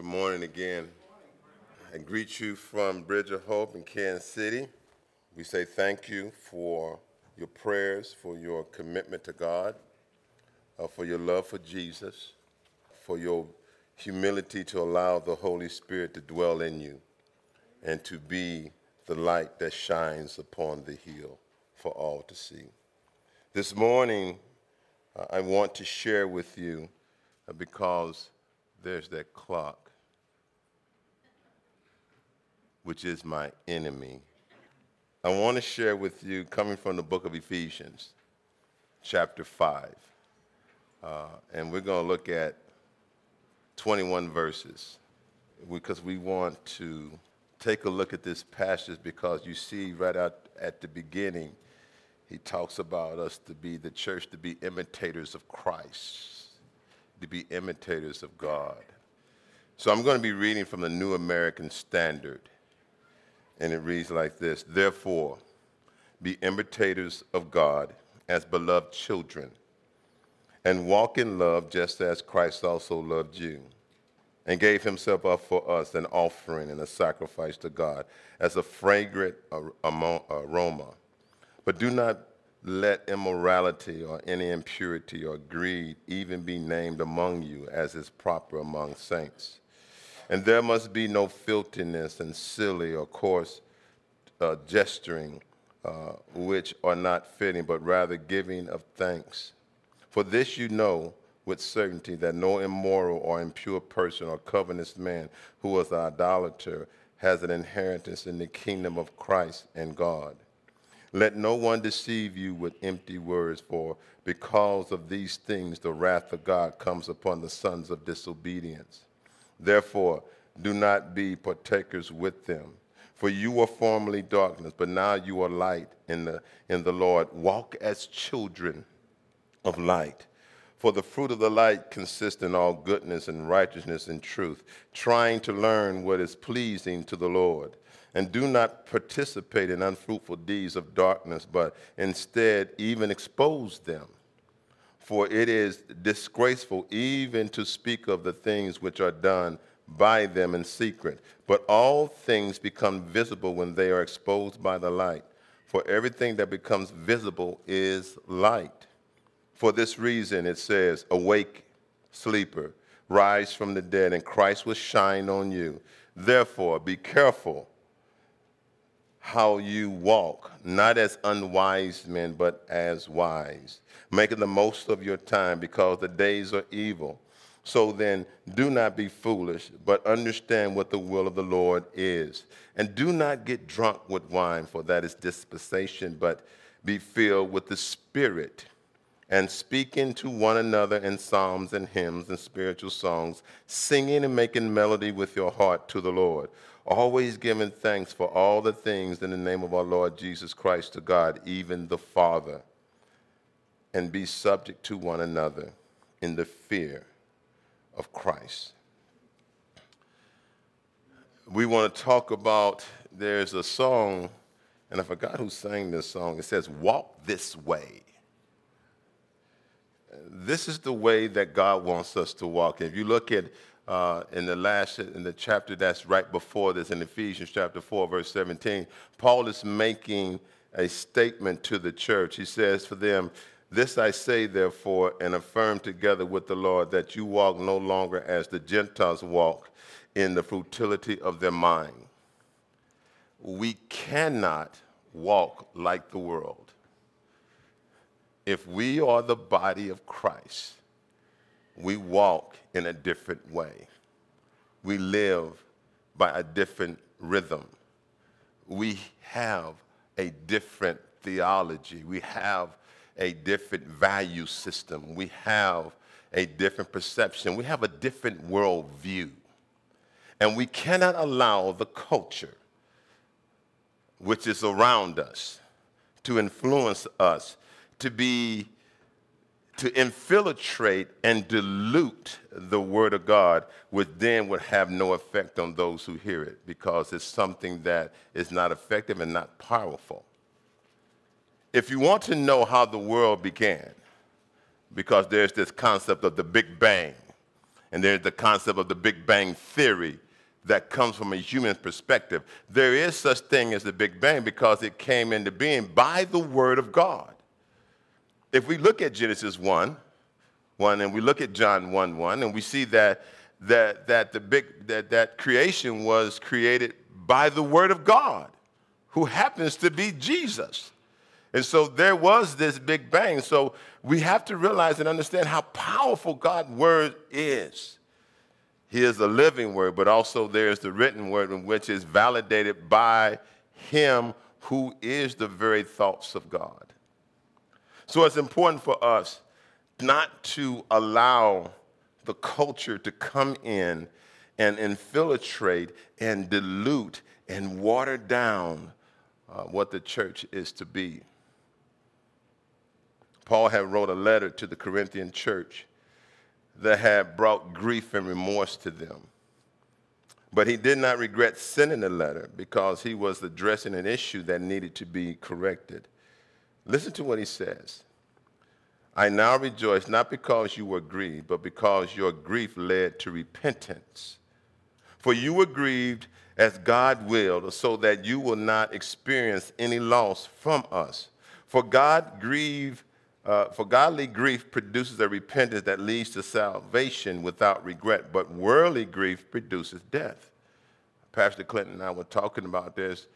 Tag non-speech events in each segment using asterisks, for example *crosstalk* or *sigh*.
Good morning again. I greet you from Bridge of Hope in Kansas City. We say thank you for your prayers, for your commitment to God, uh, for your love for Jesus, for your humility to allow the Holy Spirit to dwell in you and to be the light that shines upon the hill for all to see. This morning, uh, I want to share with you uh, because there's that clock, which is my enemy. I want to share with you, coming from the book of Ephesians, chapter 5. Uh, and we're going to look at 21 verses because we want to take a look at this passage because you see right out at the beginning, he talks about us to be the church, to be imitators of Christ to be imitators of God. So I'm going to be reading from the New American Standard. And it reads like this Therefore, be imitators of God as beloved children, and walk in love just as Christ also loved you, and gave himself up for us an offering and a sacrifice to God as a fragrant aroma. But do not let immorality or any impurity or greed even be named among you as is proper among saints. And there must be no filthiness and silly or coarse uh, gesturing, uh, which are not fitting, but rather giving of thanks. For this you know with certainty that no immoral or impure person or covetous man who is an idolater has an inheritance in the kingdom of Christ and God. Let no one deceive you with empty words, for because of these things the wrath of God comes upon the sons of disobedience. Therefore, do not be partakers with them. For you were formerly darkness, but now you are light in the, in the Lord. Walk as children of light. For the fruit of the light consists in all goodness and righteousness and truth, trying to learn what is pleasing to the Lord and do not participate in unfruitful deeds of darkness, but instead even expose them. For it is disgraceful even to speak of the things which are done by them in secret. But all things become visible when they are exposed by the light. For everything that becomes visible is light. For this reason, it says, Awake, sleeper, rise from the dead, and Christ will shine on you. Therefore, be careful how you walk, not as unwise men, but as wise, making the most of your time because the days are evil. So then, do not be foolish, but understand what the will of the Lord is. And do not get drunk with wine, for that is dispensation, but be filled with the Spirit, and speaking to one another in psalms and hymns and spiritual songs, singing and making melody with your heart to the Lord always giving thanks for all the things in the name of our Lord Jesus Christ to God, even the Father, and be subject to one another in the fear of Christ. We want to talk about there's a song, and I forgot who sang this song. It says, Walk this way. This is the way that God wants us to walk. If you look at uh, in the last in the chapter that's right before this in Ephesians chapter 4 verse 17 Paul is making a statement to the church. He says for them this I say therefore and affirm together with the Lord that you walk no longer as the Gentiles walk in the futility of their mind. We cannot walk like the world. If we are the body of Christ we walk in a different way. We live by a different rhythm. We have a different theology. We have a different value system. We have a different perception. We have a different worldview. And we cannot allow the culture which is around us to influence us to be to infiltrate and dilute the Word of God, which then would have no effect on those who hear it because it's something that is not effective and not powerful. If you want to know how the world began, because there's this concept of the Big Bang, And there's the concept of the Big Bang Theory that comes from a human perspective. There is such thing as the Big Bang because it came into being by the Word of God. If we look at Genesis 1, 1 and we look at John 1, 1, and we see that, that, that, the big, that, that creation was created by the Word of God, who happens to be Jesus. And so there was this big bang. So we have to realize and understand how powerful God's word is. He is a living word, but also there's the written word, which is validated by him who is the very thoughts of God. So it's important for us not to allow the culture to come in and infiltrate and dilute and water down uh, what the church is to be. Paul had wrote a letter to the Corinthian church that had brought grief and remorse to them. But he did not regret sending the letter because he was addressing an issue that needed to be corrected. Listen to what he says. I now rejoice not because you were grieved, but because your grief led to repentance. For you were grieved as God willed, so that you will not experience any loss from us. For God grieved uh, for godly grief produces a repentance that leads to salvation without regret, but worldly grief produces death. Pastor Clinton and I were talking about this.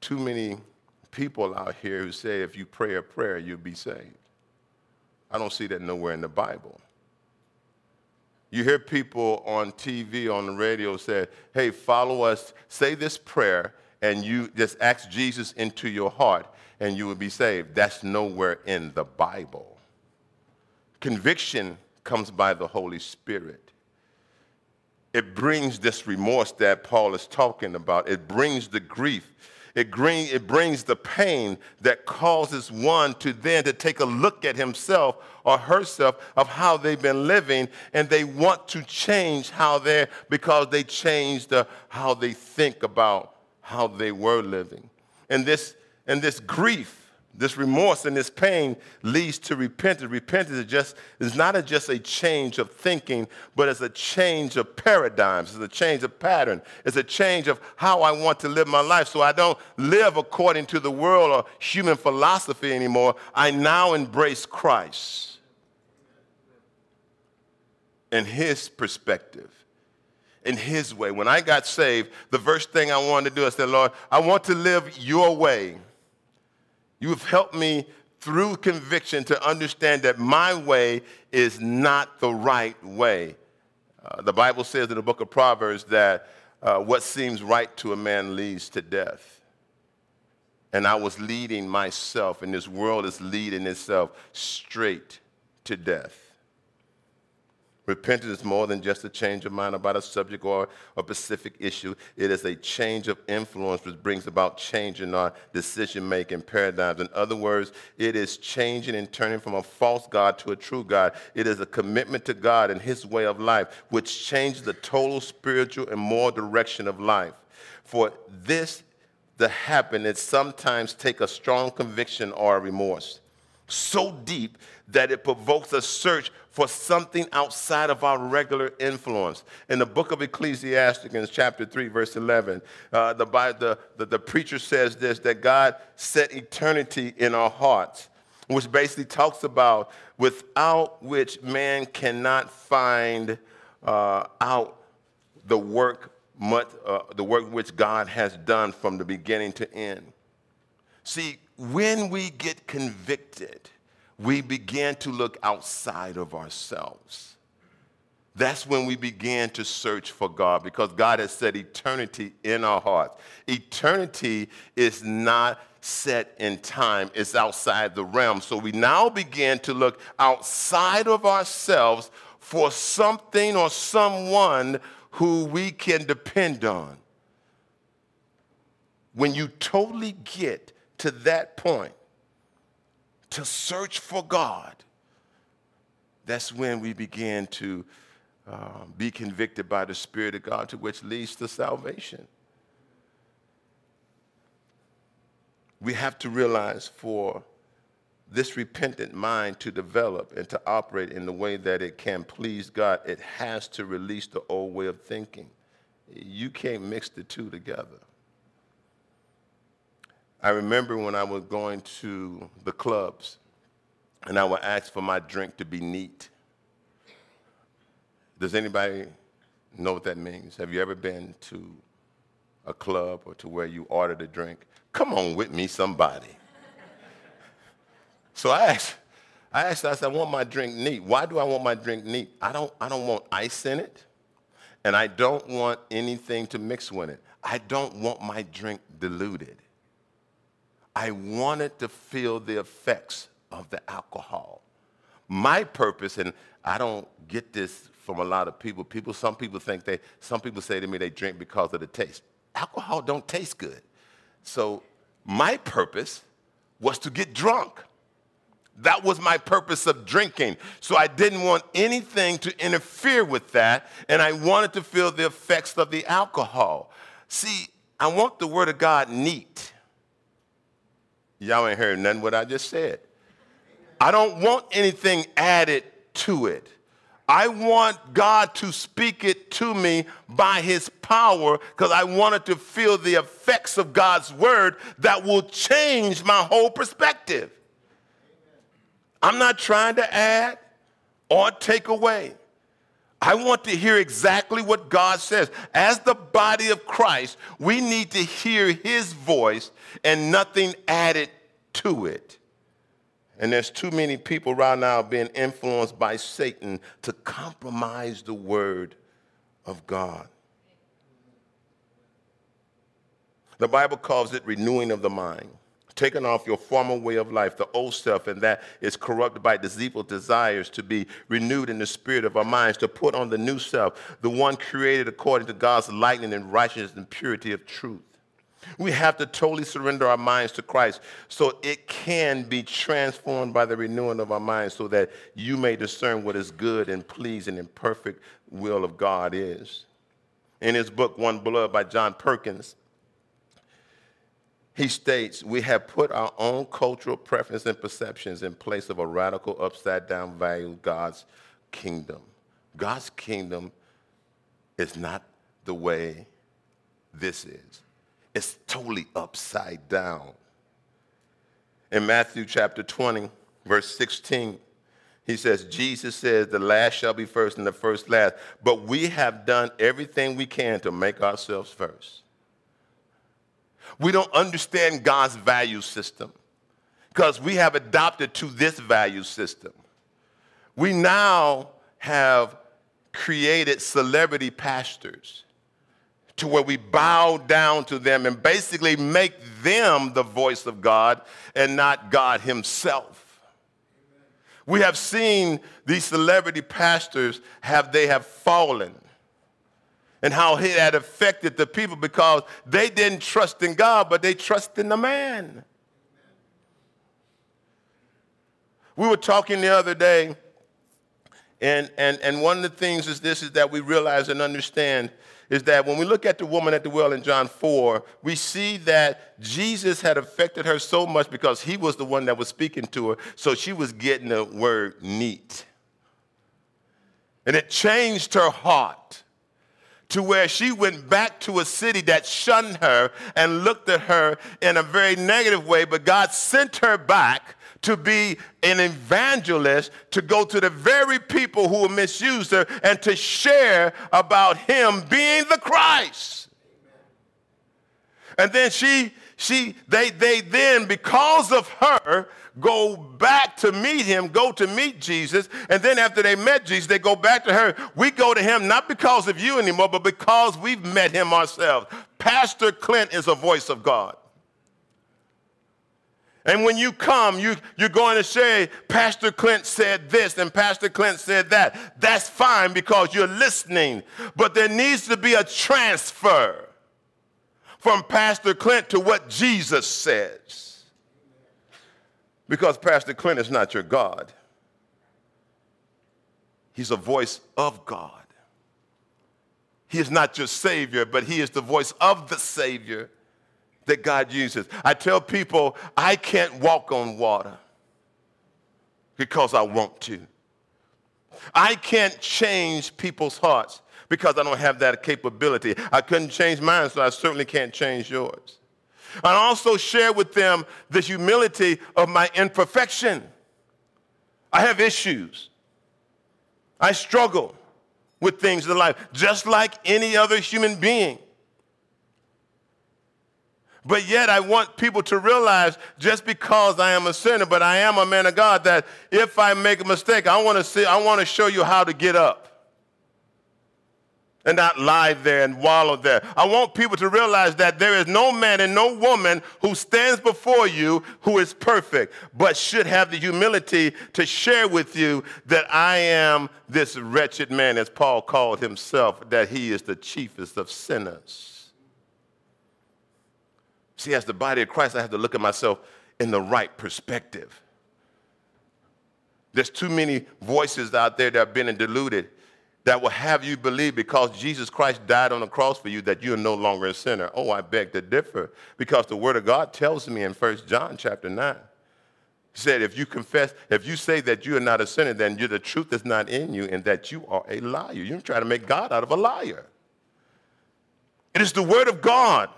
Too many people out here who say if you pray a prayer, you'll be saved. I don't see that nowhere in the Bible. You hear people on TV, on the radio say, hey, follow us, say this prayer, and you just ask Jesus into your heart, and you will be saved. That's nowhere in the Bible. Conviction comes by the Holy Spirit. It brings this remorse that Paul is talking about. It brings the grief. It, bring, it brings the pain that causes one to then to take a look at himself or herself of how they've been living and they want to change how they're because they changed the, how they think about how they were living. And this and this grief, this remorse and this pain leads to repentance. Repentance is just is not a, just a change of thinking, but it's a change of paradigms. It's a change of pattern. It's a change of how I want to live my life. So I don't live according to the world or human philosophy anymore. I now embrace Christ and his perspective in his way. When I got saved, the first thing I wanted to do, I said, Lord, I want to live your way. You have helped me through conviction to understand that my way is not the right way. Uh, the Bible says in the book of Proverbs that uh, what seems right to a man leads to death. And I was leading myself, and this world is leading itself straight to death. Repentance is more than just a change of mind about a subject or a specific issue. It is a change of influence which brings about change in our decision making paradigms. In other words, it is changing and turning from a false God to a true God. It is a commitment to God and His way of life, which changes the total spiritual and moral direction of life. For this to happen, it sometimes takes a strong conviction or remorse so deep that it provokes a search for something outside of our regular influence. In the book of Ecclesiastes, chapter 3, verse 11, uh, the, the, the, the preacher says this that God set eternity in our hearts, which basically talks about without which man cannot find uh, out the work, much, uh, the work which God has done from the beginning to end. See, when we get convicted, we begin to look outside of ourselves. That's when we begin to search for God because God has set eternity in our hearts. Eternity is not set in time, it's outside the realm. So we now begin to look outside of ourselves for something or someone who we can depend on. When you totally get to that point, to search for God, that's when we begin to uh, be convicted by the Spirit of God, to which leads to salvation. We have to realize for this repentant mind to develop and to operate in the way that it can please God, it has to release the old way of thinking. You can't mix the two together. I remember when I was going to the clubs and I would ask for my drink to be neat. Does anybody know what that means? Have you ever been to a club or to where you ordered a drink? Come on with me, somebody. so I asked, I asked, I said, I want my drink neat. Why do I want my drink neat? I don't, I don't want ice in it, and I don't want anything to mix with it. I don't want my drink diluted. I wanted to feel the effects of the alcohol. My purpose, and I don't get this from a lot of people. People, some people think they, some people say to me they drink because of the taste. Alcohol don't taste good. So my purpose was to get drunk. That was my purpose of drinking. So I didn't want anything to interfere with that, and I wanted to feel the effects of the alcohol. See, I want the Word of God neat. Y'all ain't heard nothing what I just said. I don't want anything added to it. I want God to speak it to me by his power because I wanted to feel the effects of God's word that will change my whole perspective. I'm not trying to add or take away. I want to hear exactly what God says. As the body of Christ, we need to hear his voice and nothing added to it. And there's too many people right now being influenced by Satan to compromise the word of God. The Bible calls it renewing of the mind, taking off your former way of life, the old self, and that is corrupted by deceitful desires to be renewed in the spirit of our minds, to put on the new self, the one created according to God's likeness and righteousness and purity of truth. We have to totally surrender our minds to Christ so it can be transformed by the renewing of our minds so that you may discern what is good and pleasing and perfect will of God is. In his book, One Blood by John Perkins, he states, We have put our own cultural preference and perceptions in place of a radical upside down value God's kingdom. God's kingdom is not the way this is. It's totally upside down. In Matthew chapter 20, verse 16, he says, Jesus says, the last shall be first and the first last. But we have done everything we can to make ourselves first. We don't understand God's value system because we have adopted to this value system. We now have created celebrity pastors to where we bow down to them and basically make them the voice of God and not God Himself. We have seen these celebrity pastors have they have fallen and how it had affected the people because they didn't trust in God, but they trust in the man. We were talking the other day, and, and, and one of the things is this is that we realize and understand is that when we look at the woman at the well in John 4, we see that Jesus had affected her so much because he was the one that was speaking to her, so she was getting the word neat. And it changed her heart to where she went back to a city that shunned her and looked at her in a very negative way, but God sent her back to be an evangelist, to go to the very people who misused her and to share about him being the Christ. And then she, she, they, they then, because of her, go back to meet him, go to meet Jesus, and then after they met Jesus, they go back to her. We go to him not because of you anymore, but because we've met him ourselves. Pastor Clint is a voice of God. And when you come, you, you're going to say, Pastor Clint said this and Pastor Clint said that. That's fine because you're listening. But there needs to be a transfer from Pastor Clint to what Jesus says. Because Pastor Clint is not your God, he's a voice of God. He is not your Savior, but he is the voice of the Savior that God uses. I tell people, I can't walk on water. because I want to. I can't change people's hearts because I don't have that capability. I couldn't change mine, so I certainly can't change yours. I also share with them the humility of my imperfection. I have issues. I struggle with things in life, just like any other human being. But yet, I want people to realize just because I am a sinner, but I am a man of God, that if I make a mistake, I want to see, I want to show you how to get up and not lie there and wallow there. I want people to realize that there is no man and no woman who stands before you who is perfect, but should have the humility to share with you that I am this wretched man, as Paul called himself, that he is the chiefest of sinners. See, as the body of Christ, I have to look at myself in the right perspective. There's too many voices out there that have been deluded that will have you believe because Jesus Christ died on the cross for you that you're no longer a sinner. Oh, I beg to differ because the word of God tells me in 1 John chapter 9. He said, if you confess, if you say that you are not a sinner, then you're the truth is not in you and that you are a liar. You're trying to make God out of a liar. It is the word of God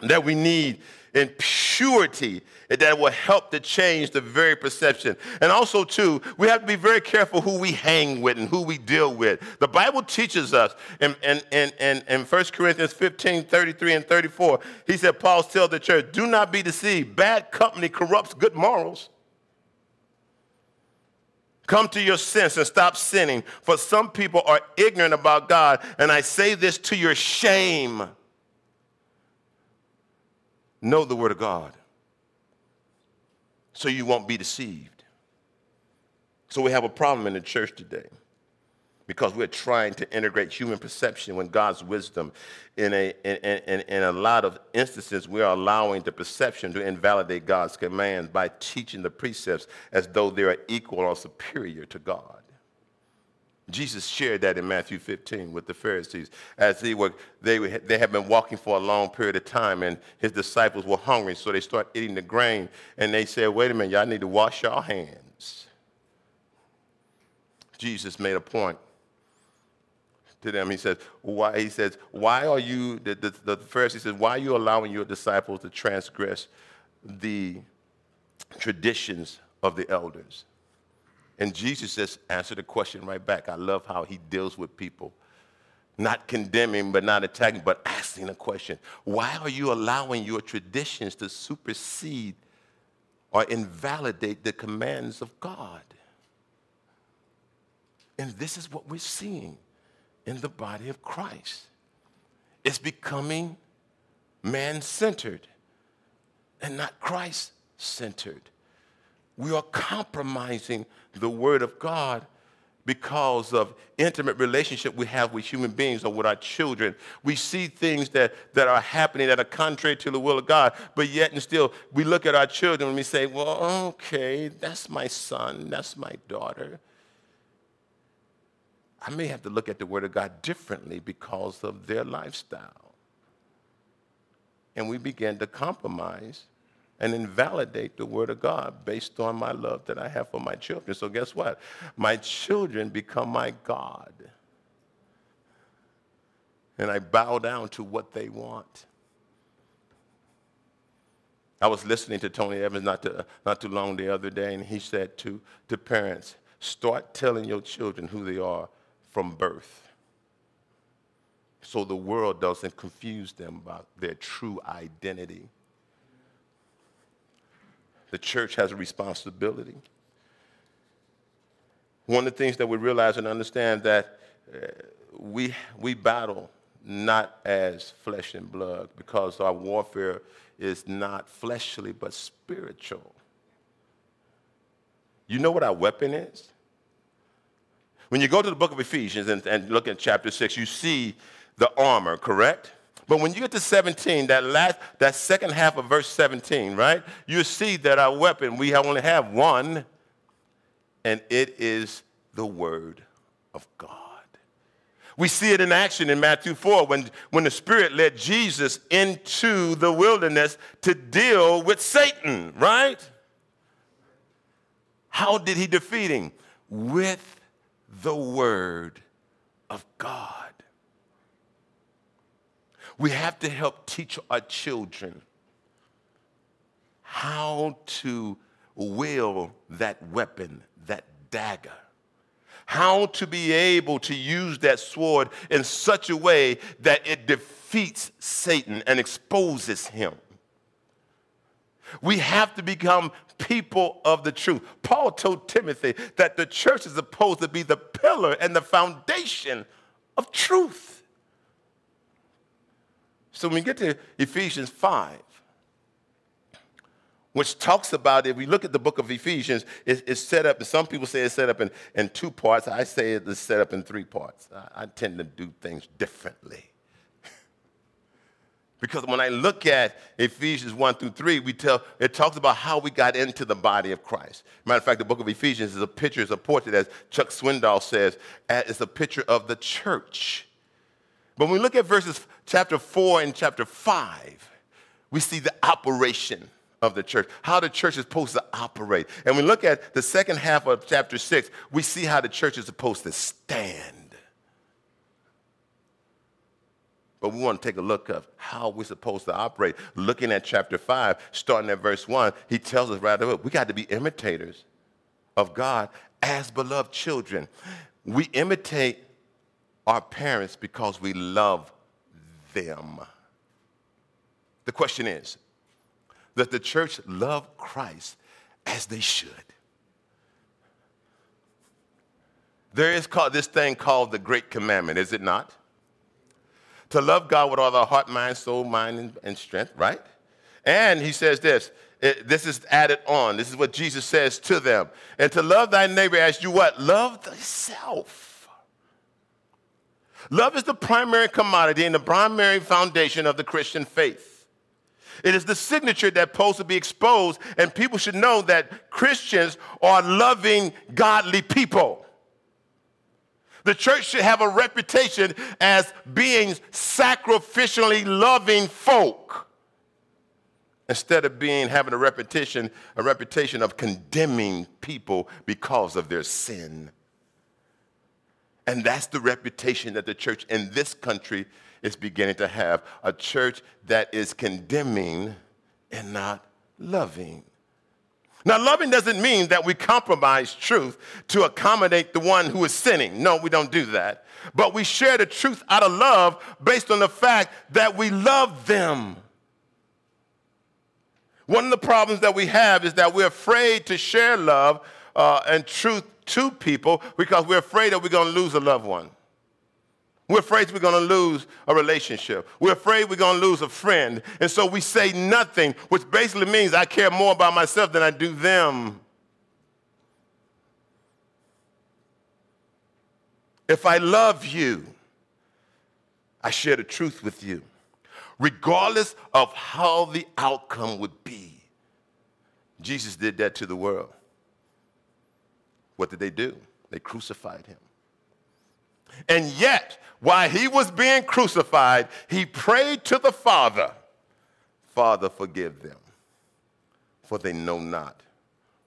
that we need in purity that will help to change the very perception. And also, too, we have to be very careful who we hang with and who we deal with. The Bible teaches us in, in, in, in, 1 Corinthians 15, 33 and 34, he said, Paul tells the church, do not be deceived. Bad company corrupts good morals. Come to your sense and stop sinning, for some people are ignorant about God, and I say this to your shame know the Word of God so you won't be deceived. So we have a problem in the church today because we're trying to integrate human perception when God's wisdom. In a, in, in, in a lot of instances, we are allowing the perception to invalidate God's commands by teaching the precepts as though they are equal or superior to God. Jesus shared that in Matthew 15 with the Pharisees. As they were they, they had been walking for a long period of time and his disciples were hungry so they start eating the grain and they said wait a minute y'all need to wash your hands. Jesus made a point to them. He says why he says why are you the, the, the Pharisee says why are you allowing your disciples to transgress the traditions of the elders and Jesus just answered the question right back. I love how he deals with people. Not condemning, but not attacking, but asking a question. Why are you allowing your traditions to supersede or invalidate the commands of God? And this is what we're seeing in the body of Christ. It's becoming man centered and not Christ centered. We are compromising the Word of God because of intimate relationship we have with human beings or with our children. We see things that, that are happening that are contrary to the will of God, but yet and still we look at our children and we say, well, okay, that's my son, that's my daughter. I may have to look at the Word of God differently because of their lifestyle. And we begin to compromise and invalidate the word of God based on my love that I have for my children. So guess what? My children become my God. And I bow down to what they want. I was listening to Tony Evans not, to, not too long the other day, and he said to, to parents, start telling your children who they are from birth so the world doesn't confuse them about their true identity. The church has a responsibility. One of the things that we realize and understand that uh, we, we battle not as flesh and blood because our warfare is not fleshly but spiritual. You know what our weapon is? When you go to the book of Ephesians and, and look at chapter 6, you see the armor, correct? But when you get to 17, that last, that second half of verse 17, right? You see that our weapon, we only have one, and it is the word of God. We see it in action in Matthew 4 when, when the Spirit led Jesus into the wilderness to deal with Satan, right? How did he defeat him? With the word of God. We have to help teach our children how to wield that weapon, that dagger. How to be able to use that sword in such a way that it defeats Satan and exposes him. We have to become people of the truth. Paul told Timothy that the church is supposed to be the pillar and the foundation of truth. So when we get to Ephesians 5, which talks about, if we look at the book of Ephesians, it's, it's set up, some people say it's set up in, in two parts. I say it's set up in three parts. I, I tend to do things differently. *laughs* because when I look at Ephesians 1 through 3, we tell, it talks about how we got into the body of Christ. Matter of fact, the book of Ephesians is a picture, is a portrait, as Chuck Swindoll says, it's a picture of the church. But when we look at verses chapter 4 and chapter 5, we see the operation of the church, how the church is supposed to operate. And we look at the second half of chapter 6, we see how the church is supposed to stand. But we want to take a look of how we're supposed to operate. Looking at chapter 5, starting at verse 1, he tells us right away, we got to be imitators of God as beloved children. We imitate our parents because we love them. The question is, that the church love Christ as they should. There is called this thing called the Great Commandment, is it not? To love God with all the heart, mind, soul, mind, and, strength, right? And he says this, it, this is added on. This is what Jesus says to them. And to love thy neighbor as you what? Love thyself. Love is the primary commodity and the primary foundation of the Christian faith. It is the signature that's supposed to be exposed, and people should know that Christians are loving, godly people. The church should have a reputation as being sacrificially loving folk instead of being having a reputation a reputation of condemning people because of their sin. And that's the reputation that the church in this country is beginning to have a church that is condemning and not loving. Now, loving doesn't mean that we compromise truth to accommodate the one who is sinning. No, we don't do that. But we share the truth out of love based on the fact that we love them. One of the problems that we have is that we're afraid to share love uh, and truth to people because we're afraid that we're going to lose a loved one. We're afraid we're going to lose a relationship. We're afraid we're going to lose a friend. And so we say nothing, which basically means I care more about myself than I do them. If I love you, I share the truth with you, regardless of how the outcome would be. Jesus did that to the world. What did they do? They crucified him. And yet, while he was being crucified, he prayed to the Father, Father, forgive them, for they know not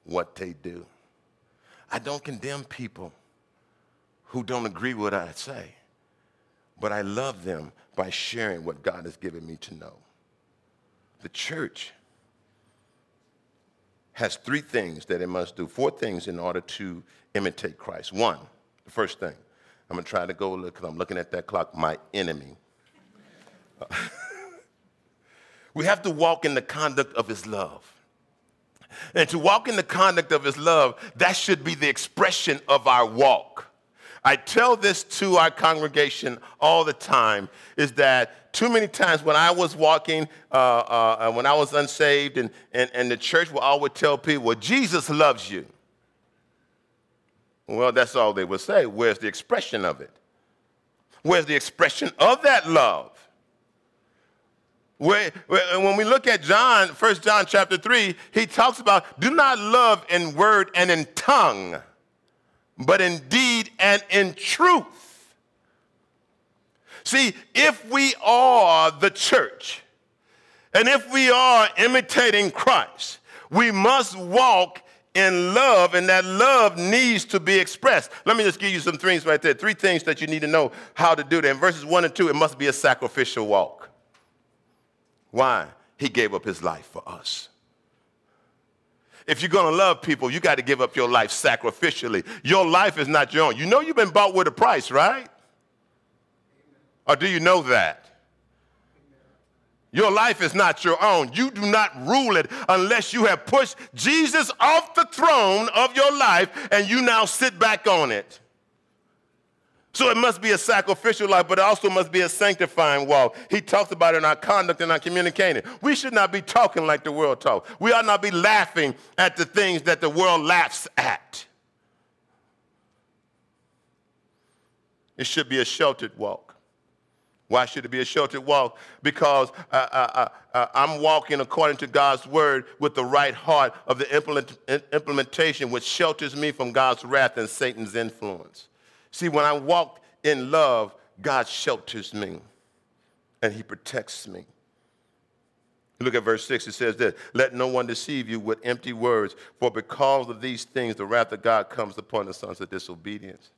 what they do. I don't condemn people who don't agree with what I say, but I love them by sharing what God has given me to know. The church has three things that it must do, four things in order to imitate Christ. One, the first thing, I'm to try to go look, because I'm looking at that clock, my enemy. *laughs* we have to walk in the conduct of his love. And to walk in the conduct of his love, that should be the expression of our walk. I tell this to our congregation all the time is that too many times when I was walking, uh, uh, when I was unsaved, and, and, and the church will always tell people, well, Jesus loves you. Well, that's all they would say. Where's the expression of it? Where's the expression of that love? When we look at John, 1 John chapter 3, he talks about do not love in word and in tongue, but in deed and in truth. See, if we are the church, and if we are imitating Christ, we must walk in love, and that love needs to be expressed. Let me just give you some things right there. Three things that you need to know how to do that. In verses one and two, it must be a sacrificial walk. Why? He gave up his life for us. If you're going to love people, you got to give up your life sacrificially. Your life is not your own. You know you've been bought with a price, right? Or do you know that? Your life is not your own. You do not rule it unless you have pushed Jesus off the throne of your life and you now sit back on it. So it must be a sacrificial life, but it also must be a sanctifying walk. He talks about it in our conduct and our communicating. We should not be talking like the world talks. We ought not be laughing at the things that the world laughs at. It should be a sheltered walk. Why should it be a sheltered walk? Because uh, uh, uh, I'm walking according to God's word with the right heart of the implement, implementation, which shelters me from God's wrath and Satan's influence. See, when I walk in love, God shelters me and he protects me. Look at verse 6. It says that, Let no one deceive you with empty words, for because of these things, the wrath of God comes upon the sons of disobedience.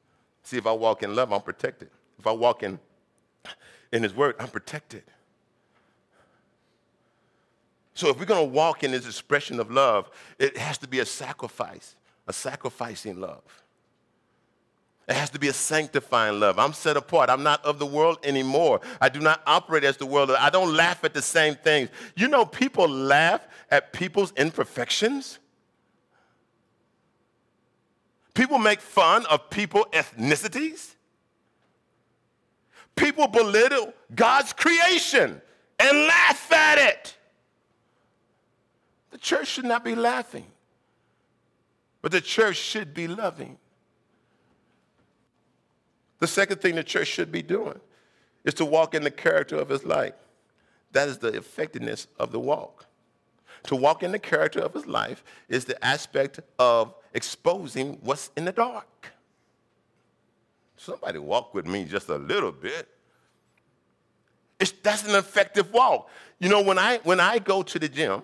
See, if I walk in love, I'm protected. If I walk in in His Word, I'm protected. So if we're going to walk in this expression of love, it has to be a sacrifice, a sacrificing love. It has to be a sanctifying love. I'm set apart. I'm not of the world anymore. I do not operate as the world. I don't laugh at the same things. You know, people laugh at people's imperfections. People make fun of people's ethnicities. People belittle God's creation and laugh at it. The church should not be laughing, but the church should be loving. The second thing the church should be doing is to walk in the character of his life. That is the effectiveness of the walk. To walk in the character of his life is the aspect of exposing what's in the dark. Somebody walk with me just a little bit. It's, that's an effective walk. You know, when I, when I go to the gym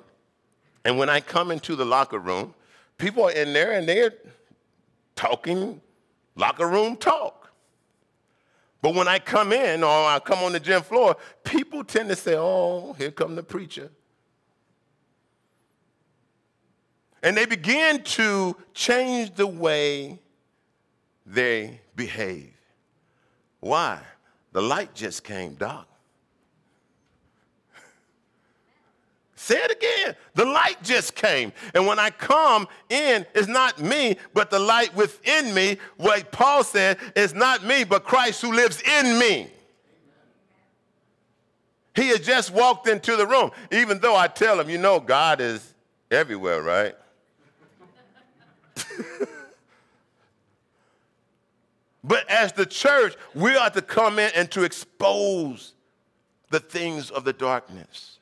and when I come into the locker room, people are in there and they're talking locker room talk. But when I come in or I come on the gym floor, people tend to say, oh, here come the preacher. And they begin to change the way they behave. Why? The light just came dark. Say it again. The light just came. And when I come in, it's not me, but the light within me. What Paul said, is not me, but Christ who lives in me. He had just walked into the room, even though I tell him, you know, God is everywhere, right? *laughs* but as the church, we are to come in and to expose the things of the darkness.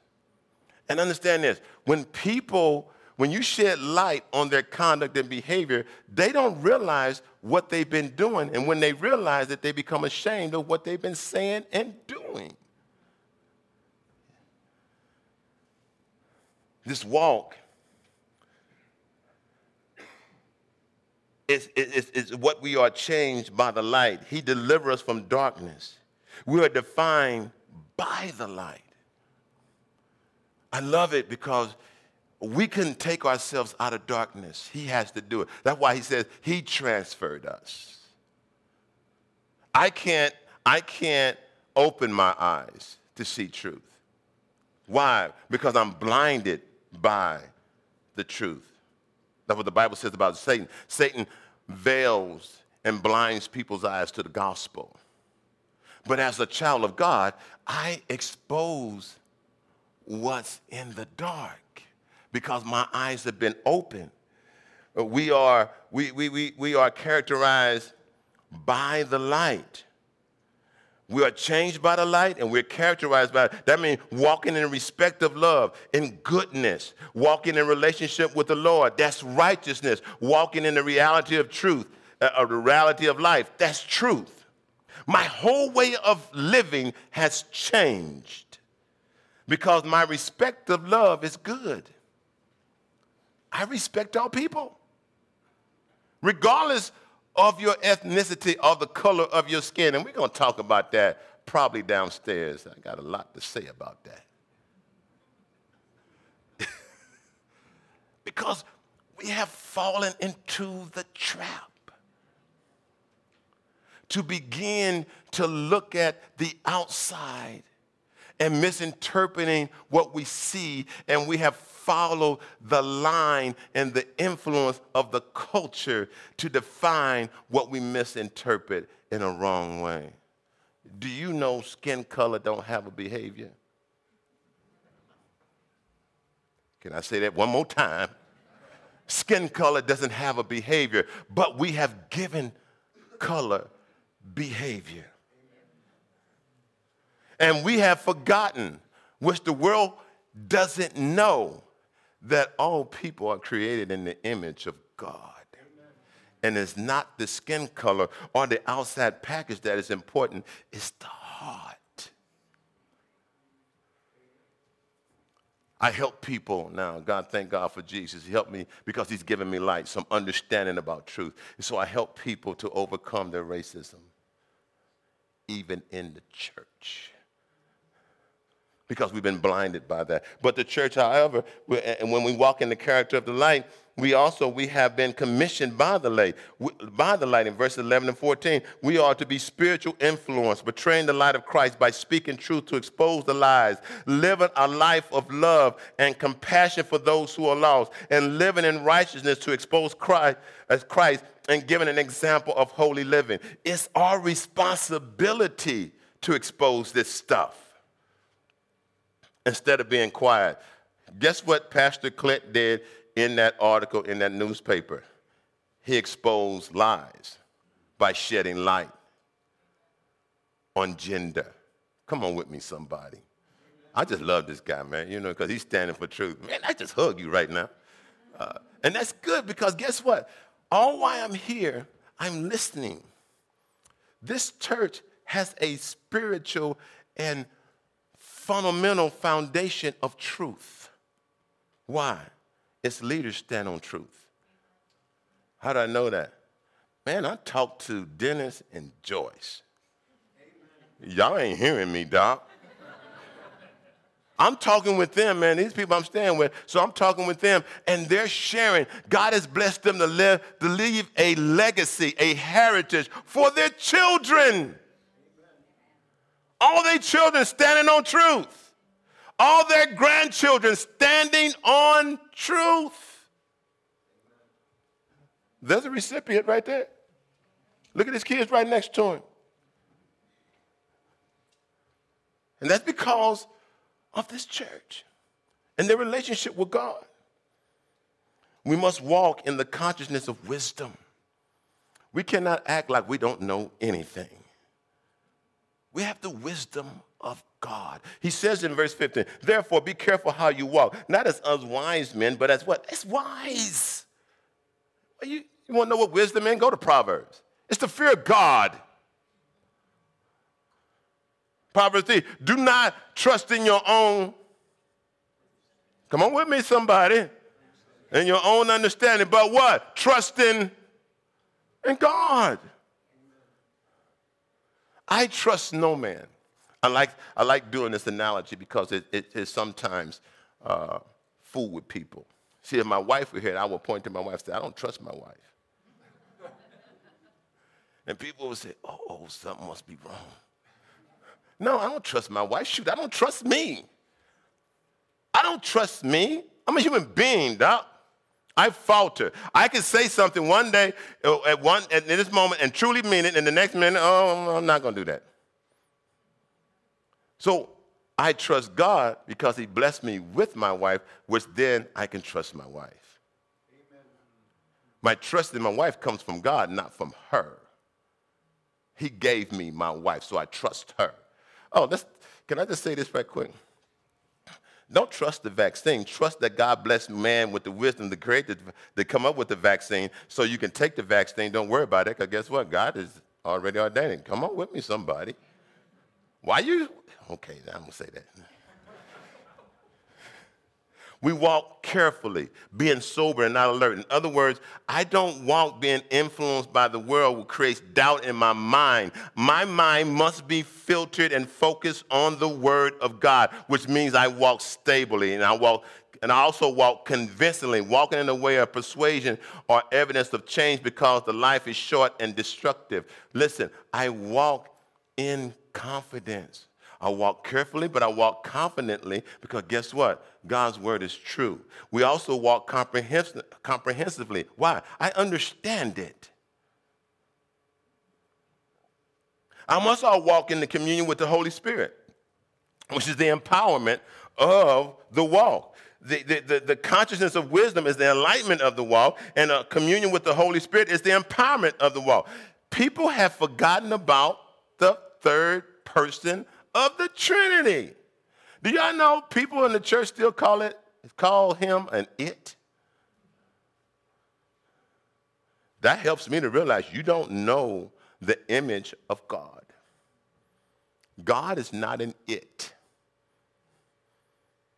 And understand this when people, when you shed light on their conduct and behavior, they don't realize what they've been doing. And when they realize that they become ashamed of what they've been saying and doing. This walk is, is, is what we are changed by the light. He delivers us from darkness. We are defined by the light. I love it because we couldn't take ourselves out of darkness. He has to do it. That's why he says he transferred us. I can't, I can't open my eyes to see truth. Why? Because I'm blinded by the truth. That's what the Bible says about Satan. Satan veils and blinds people's eyes to the gospel. But as a child of God, I expose what's in the dark because my eyes have been opened. We are, we, we, we, we are characterized by the light. We are changed by the light and we're characterized by it. That means walking in respect of love, in goodness, walking in relationship with the Lord. That's righteousness. Walking in the reality of truth, uh, the reality of life. That's truth. My whole way of living has changed because my respect of love is good. I respect all people. regardless of your ethnicity or the color of your skin. And we're going to talk about that probably downstairs. I got a lot to say about that. *laughs* because we have fallen into the trap to begin to look at the outside and misinterpreting what we see, and we have followed the line and the influence of the culture to define what we misinterpret in a wrong way. Do you know skin color don't have a behavior? Can I say that one more time? Skin color doesn't have a behavior, but we have given color behavior. And we have forgotten, which the world doesn't know, that all people are created in the image of God. And it's not the skin color or the outside package that is important, it's the heart. I help people now. God, thank God for Jesus. He helped me because He's given me light, some understanding about truth. And so I help people to overcome their racism, even in the church because we've been blinded by that. But the church, however, and when we walk in the character of the light, we also we have been commissioned by the light. By the light in verses 11 and 14 we are to be spiritual influence betraying the light of christ by speaking truth to expose the lies living a life of love and compassion for those who are lost and living in righteousness to expose christ as christ and giving an example of holy living. It's our responsibility to expose this stuff instead of being quiet. Guess what Pastor Clint did in that article in that newspaper? He exposed lies by shedding light on gender. Come on with me, somebody. I just love this guy, man, you know, because he's standing for truth. Man, I just hug you right now. Uh, and that's good because guess what? All while I'm here, I'm listening. This church has a spiritual and fundamental foundation of truth. Why? Its leaders stand on truth. How do I know that? Man, I talked to Dennis and Joyce. Y'all ain't hearing me, Doc. I'm talking with them, man. These people I'm staying with. So I'm talking with them, and they're sharing. God has blessed them to live, to leave a legacy, a heritage for their children. All their children standing on truth. All their grandchildren standing on truth. There's a recipient right there. Look at his kids right next to him. And that's because of this church and their relationship with God. We must walk in the consciousness of wisdom. We cannot act like we don't know anything. We have the wisdom of God. He says in verse 15, therefore be careful how you walk, not as unwise men, but as what? As wise. You, you want to know what wisdom is? Go to Proverbs. It's the fear of God. Proverbs 3, do not trust in your own. Come on with me, somebody. In your own understanding, but what? Trust in, in God. I trust no man. I like, I like doing this analogy because it, it is sometimes uh, fool with people. See, if my wife were here, I would point to my wife and say, I don't trust my wife. *laughs* and people would say, oh, oh, something must be wrong. No, I don't trust my wife. Shoot, I don't trust me. I don't trust me. I'm a human being, doc. I falter. I can say something one day uh, at one at this moment and truly mean it, and the next minute, oh, I'm not going to do that. So I trust God because He blessed me with my wife, which then I can trust my wife. Amen. My trust in my wife comes from God, not from her. He gave me my wife, so I trust her. Oh, can I just say this right quick? Don't trust the vaccine. Trust that God blessed man with the wisdom to create the, to come up with the vaccine so you can take the vaccine. Don't worry about it because guess what? God is already ordained. Come on with me, somebody. Why you? Okay, I'm going to say that. We walk carefully, being sober and not alert. In other words, I don't walk being influenced by the world, which creates doubt in my mind. My mind must be filtered and focused on the Word of God, which means I walk stably and I walk and I also walk convincingly, walking in the way of persuasion or evidence of change because the life is short and destructive. Listen, I walk in confidence. I walk carefully, but I walk confidently because guess what? God's word is true. We also walk comprehens- comprehensively. Why? I understand it. I must all walk in the communion with the Holy Spirit, which is the empowerment of the walk. The, the, the, the, consciousness of wisdom is the enlightenment of the walk, and a communion with the Holy Spirit is the empowerment of the walk. People have forgotten about the third person of the Trinity. Do y'all know people in the church still call it, call him an it? That helps me to realize you don't know the image of God. God is not an it.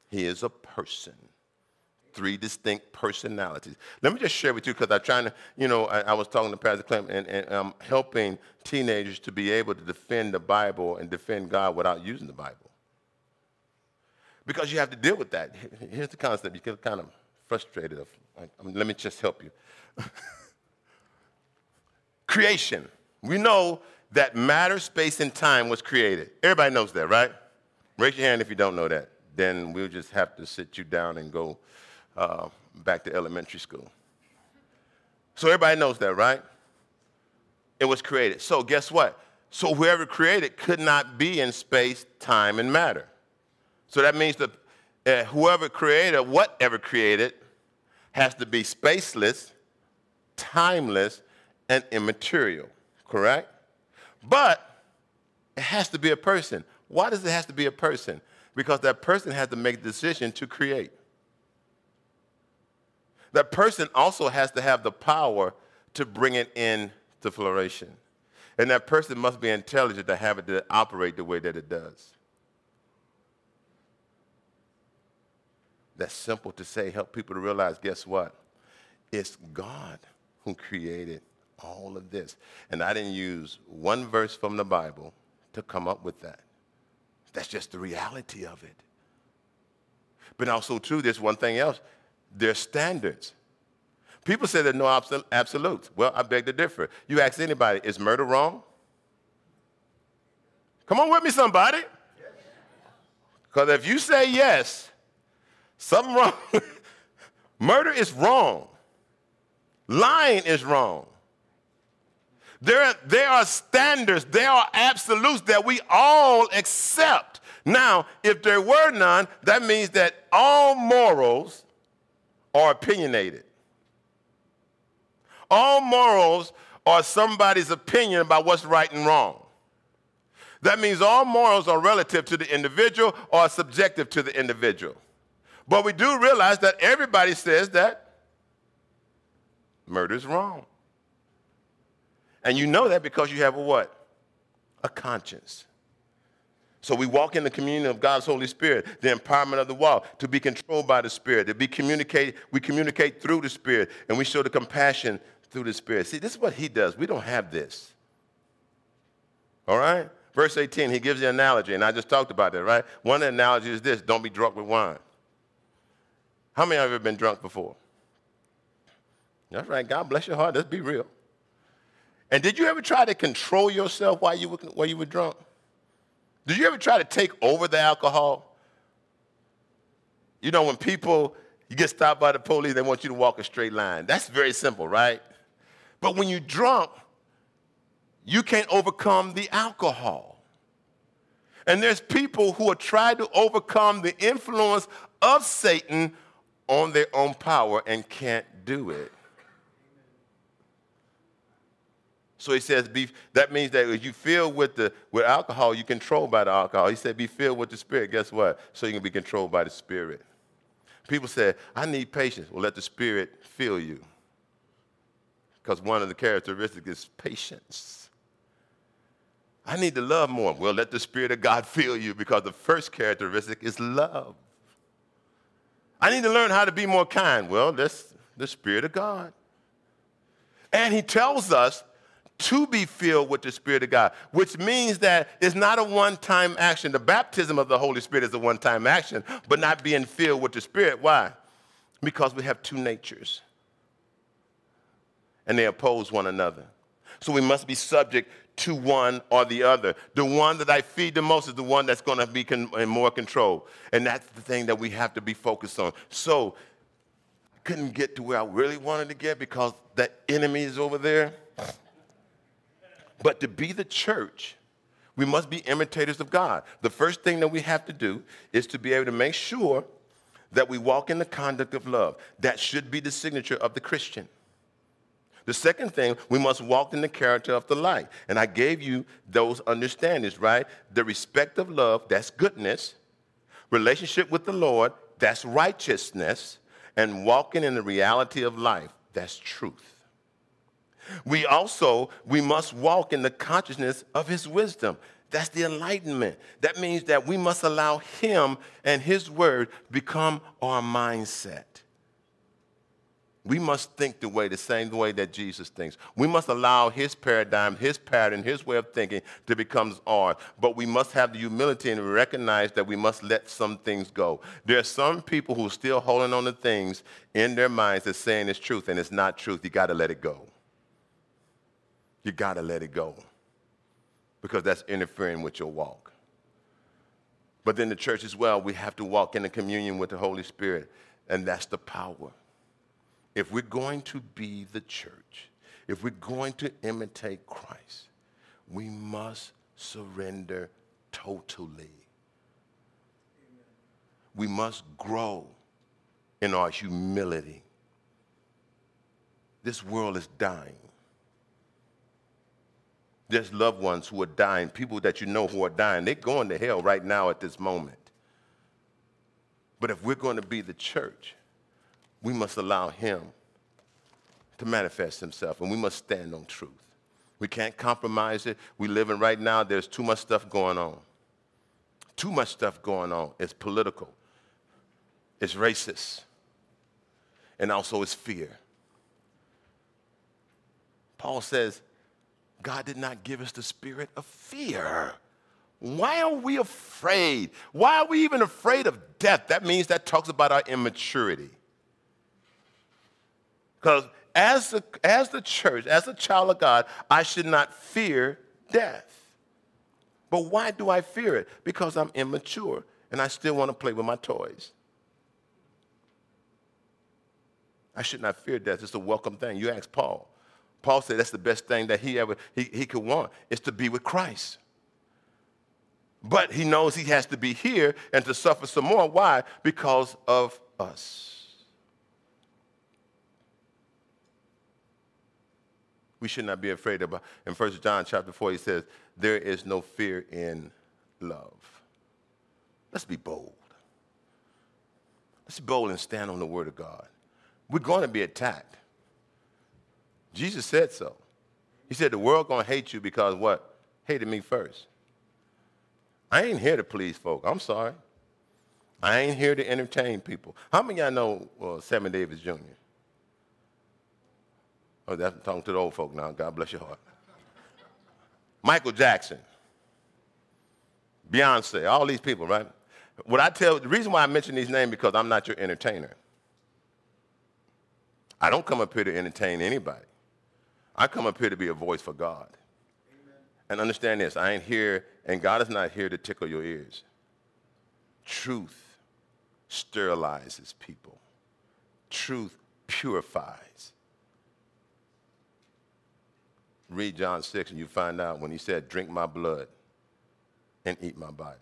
He is a person three distinct personalities. Let me just share with you because I'm trying to, you know, I, I was talking to Pastor Clem and, and I'm helping teenagers to be able to defend the Bible and defend God without using the Bible. Because you have to deal with that. Here's the concept. You get kind of frustrated. Of, I mean, let me just help you. *laughs* Creation. We know that matter, space, and time was created. Everybody knows that, right? Raise your hand if you don't know that. Then we'll just have to sit you down and go uh, back to elementary school. So everybody knows that, right? It was created. So guess what? So whoever created could not be in space, time, and matter. So that means that uh, whoever created, whatever created, has to be spaceless, timeless, and immaterial, correct? But it has to be a person. Why does it have to be a person? Because that person has to make the decision to create. That person also has to have the power to bring it into flourishing. And that person must be intelligent to have it to operate the way that it does. That's simple to say, help people to realize guess what? It's God who created all of this. And I didn't use one verse from the Bible to come up with that. That's just the reality of it. But also, too, there's one thing else their standards. People say there's no absolutes. Well, I beg to differ. You ask anybody, is murder wrong? Come on with me, somebody. Because if you say yes, something wrong. *laughs* murder is wrong. Lying is wrong. There, there are standards, there are absolutes that we all accept. Now, if there were none, that means that all morals are opinionated. All morals are somebody's opinion about what's right and wrong. That means all morals are relative to the individual or subjective to the individual. But we do realize that everybody says that murder is wrong. And you know that because you have a what? A conscience. So we walk in the communion of God's Holy Spirit, the empowerment of the walk, to be controlled by the Spirit, to be communicate, we communicate through the Spirit, and we show the compassion through the Spirit. See, this is what he does. We don't have this. All right? Verse 18, he gives the analogy, and I just talked about that, right? One analogy is this don't be drunk with wine. How many of you have been drunk before? That's right. God bless your heart. Let's be real. And did you ever try to control yourself while you were, while you were drunk? Did you ever try to take over the alcohol? You know, when people, you get stopped by the police, they want you to walk a straight line. That's very simple, right? But when you're drunk, you can't overcome the alcohol. And there's people who are trying to overcome the influence of Satan on their own power and can't do it. So he says, be, that means that if you fill with, the, with alcohol, you're controlled by the alcohol. He said, be filled with the Spirit. Guess what? So you can be controlled by the Spirit. People say, I need patience. Well, let the Spirit fill you. Because one of the characteristics is patience. I need to love more. Well, let the Spirit of God *laughs* fill you because the first characteristic is love. I need to learn how to be more kind. Well, that's the Spirit of God. And he tells us to be filled with the Spirit of God, which means that it's not a one time action. The baptism of the Holy Spirit is a one time action, but not being filled with the Spirit. Why? Because we have two natures and they oppose one another. So we must be subject to one or the other. The one that I feed the most is the one that's going to be con- in more control. And that's the thing that we have to be focused on. So I couldn't get to where I really wanted to get because that enemy is over there. But to be the church, we must be imitators of God. The first thing that we have to do is to be able to make sure that we walk in the conduct of love. That should be the signature of the Christian. The second thing, we must walk in the character of the light. And I gave you those understandings, right? The respect of love, that's goodness. Relationship with the Lord, that's righteousness. And walking in the reality of life, that's truth. We also, we must walk in the consciousness of his wisdom. That's the enlightenment. That means that we must allow him and his word become our mindset. We must think the way, the same way that Jesus thinks. We must allow his paradigm, his pattern, his way of thinking to become ours. But we must have the humility and recognize that we must let some things go. There are some people who are still holding on to things in their minds that's saying it's truth and it's not truth. You got to let it go. You got to let it go because that's interfering with your walk. But then the church as well, we have to walk in the communion with the Holy Spirit, and that's the power if we're going to be the church, if we're going to imitate Christ, we must surrender totally. We must grow in our humility. This world is dying. There's loved ones who are dying, people that you know who are dying. They're going to hell right now at this moment. But if we're going to be the church, we must allow him to manifest himself, and we must stand on truth. We can't compromise it. We live in right now, there's too much stuff going on. Too much stuff going on. It's political, it's racist, and also it's fear. Paul says, God did not give us the spirit of fear. Why are we afraid? Why are we even afraid of death? That means that talks about our immaturity. Because as the, as the church, as a child of God, I should not fear death. But why do I fear it? Because I'm immature and I still want to play with my toys. I should not fear death. It's a welcome thing. You ask Paul. Paul said that's the best thing that he ever he, he could want is to be with Christ. But he knows he has to be here and to suffer some more. Why? Because of us. We should not be afraid of. In 1 John chapter 4, he says, There is no fear in love. Let's be bold. Let's be bold and stand on the word of God. We're going to be attacked. Jesus said so. He said, The world going to hate you because what? Hated me first. I ain't here to please folk. I'm sorry. I ain't here to entertain people. How many of y'all know uh, Sammy Davis Jr.? Oh, that's talking to the old folk now. God bless your heart. Michael Jackson, Beyonce, all these people, right? What I tell, the reason why I mention these names because I'm not your entertainer. I don't come up here to entertain anybody. I come up here to be a voice for God. Amen. And understand this, I ain't here, and God is not here to tickle your ears. Truth sterilizes people. Truth purifies read John 6 and you find out when he said, Drink my blood and eat my body.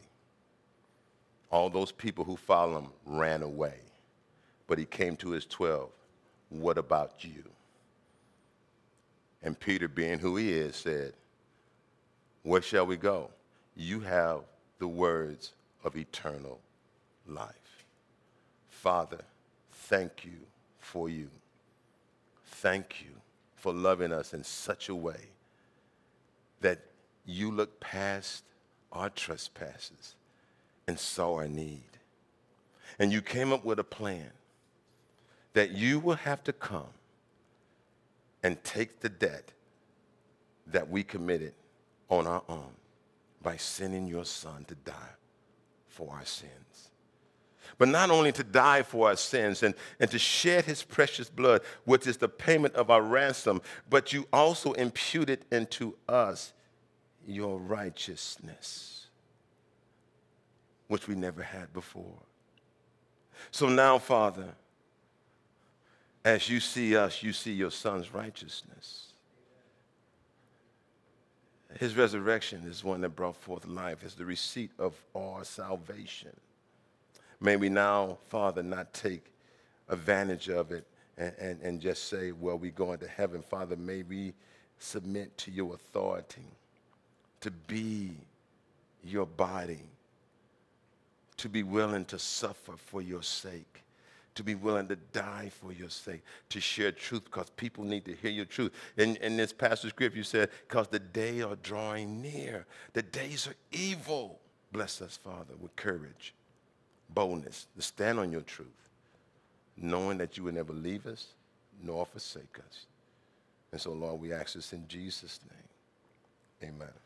All those people who followed him ran away. But he came to his 12. What about you? And Peter, being who he is, said, Where shall we go? You have the words of eternal life. Father, thank you for you. Thank you for loving us in such a way that you looked past our trespasses and saw our need. And you came up with a plan that you will have to come and take the debt that we committed on our own by sending your son to die for our sins. But not only to die for our sins and, and to shed his precious blood, which is the payment of our ransom, but you also imputed into us your righteousness, which we never had before. So now, Father, as you see us, you see your son's righteousness. His resurrection is one that brought forth life, is the receipt of our salvation. May we now, Father, not take advantage of it and, and, and just say, well, we're going to heaven. Father, may we submit to your authority to be your body, to be willing to suffer for your sake to be willing to die for your sake, to share truth because people need to hear your truth. In, in this passage script, you said, because the day are drawing near. The days are evil. Bless us, Father, with courage, boldness, to stand on your truth, knowing that you will never leave us nor forsake us. And so, Lord, we ask this in Jesus' name. Amen.